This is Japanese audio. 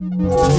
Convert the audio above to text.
you